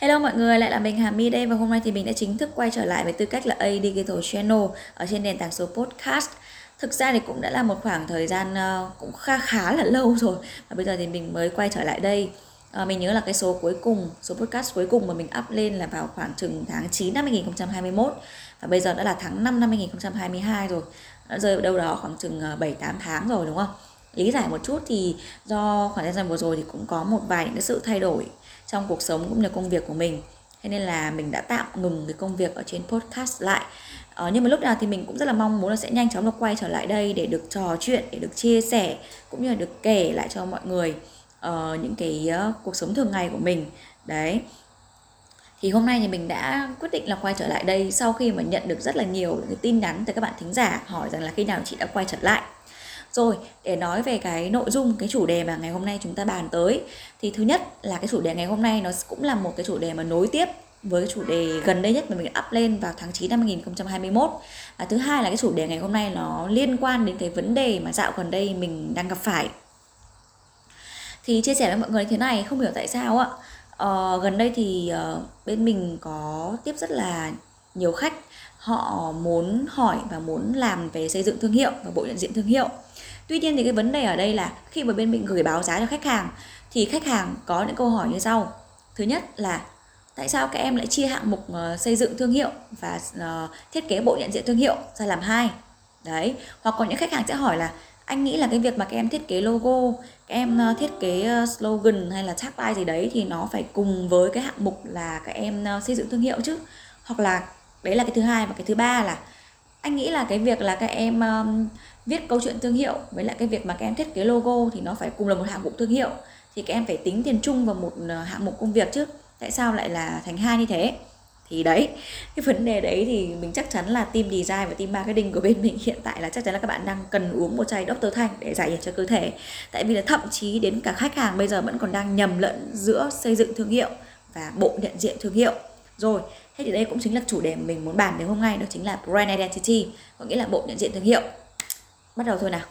Hello mọi người, lại là mình Hà My đây và hôm nay thì mình đã chính thức quay trở lại với tư cách là A Digital Channel ở trên nền tảng số podcast. Thực ra thì cũng đã là một khoảng thời gian ờ, cũng khá khá là lâu rồi và bây giờ thì mình mới quay trở lại đây. À, mình nhớ là cái số cuối cùng, số podcast cuối cùng mà mình up lên là vào khoảng chừng tháng 9 năm 2021 và bây giờ đã là tháng 5 năm 2022 rồi. Đã rơi vào đâu đó khoảng chừng ờ, 7 8 tháng rồi đúng không? Lý giải một chút thì do khoảng thời gian vừa rồi thì cũng có một vài những cái sự thay đổi trong cuộc sống cũng như công việc của mình. Thế nên là mình đã tạm ngừng cái công việc ở trên podcast lại. Ờ, nhưng mà lúc nào thì mình cũng rất là mong muốn là sẽ nhanh chóng được quay trở lại đây để được trò chuyện để được chia sẻ cũng như là được kể lại cho mọi người uh, những cái uh, cuộc sống thường ngày của mình. Đấy. Thì hôm nay thì mình đã quyết định là quay trở lại đây sau khi mà nhận được rất là nhiều những tin nhắn từ các bạn thính giả hỏi rằng là khi nào chị đã quay trở lại rồi, để nói về cái nội dung, cái chủ đề mà ngày hôm nay chúng ta bàn tới. Thì thứ nhất là cái chủ đề ngày hôm nay nó cũng là một cái chủ đề mà nối tiếp với cái chủ đề gần đây nhất mà mình up lên vào tháng 9 năm 2021 và thứ hai là cái chủ đề ngày hôm nay nó liên quan đến cái vấn đề mà dạo gần đây mình đang gặp phải. Thì chia sẻ với mọi người như thế này không hiểu tại sao ạ uh, ờ, gần đây thì uh, bên mình có tiếp rất là nhiều khách, họ muốn hỏi và muốn làm về xây dựng thương hiệu và bộ nhận diện thương hiệu. Tuy nhiên thì cái vấn đề ở đây là khi mà bên mình gửi báo giá cho khách hàng, thì khách hàng có những câu hỏi như sau. Thứ nhất là, tại sao các em lại chia hạng mục ờ, xây dựng thương hiệu và ờ, thiết kế bộ nhận diện thương hiệu ra làm hai? Đấy, hoặc có những khách hàng sẽ hỏi là, anh nghĩ là cái việc mà các em thiết kế logo, các em ờ, thiết kế slogan hay là tagline gì đấy thì nó phải cùng với cái hạng mục là các em xây dựng thương hiệu chứ? Hoặc là đấy là cái thứ hai. Và cái thứ ba là anh nghĩ là cái việc là các em um, viết câu chuyện thương hiệu với lại cái việc mà các em thiết kế logo thì nó phải cùng là một hạng mục thương hiệu. Thì các em phải tính tiền chung vào một uh, hạng mục công việc chứ. Tại sao lại là thành hai như thế? Thì đấy cái vấn đề đấy thì mình chắc chắn là team design và team marketing của bên mình hiện tại là chắc chắn là các bạn đang cần uống một chai Dr. Thanh để giải nhiệt cho cơ thể. Tại vì là thậm chí đến cả khách hàng bây giờ vẫn còn đang nhầm lẫn giữa xây dựng thương hiệu và bộ nhận diện thương hiệu rồi, thế thì đây cũng chính là chủ đề mình muốn bàn đến hôm nay, đó chính là brand identity, có nghĩa là bộ nhận diện thương hiệu. Bắt đầu thôi nào.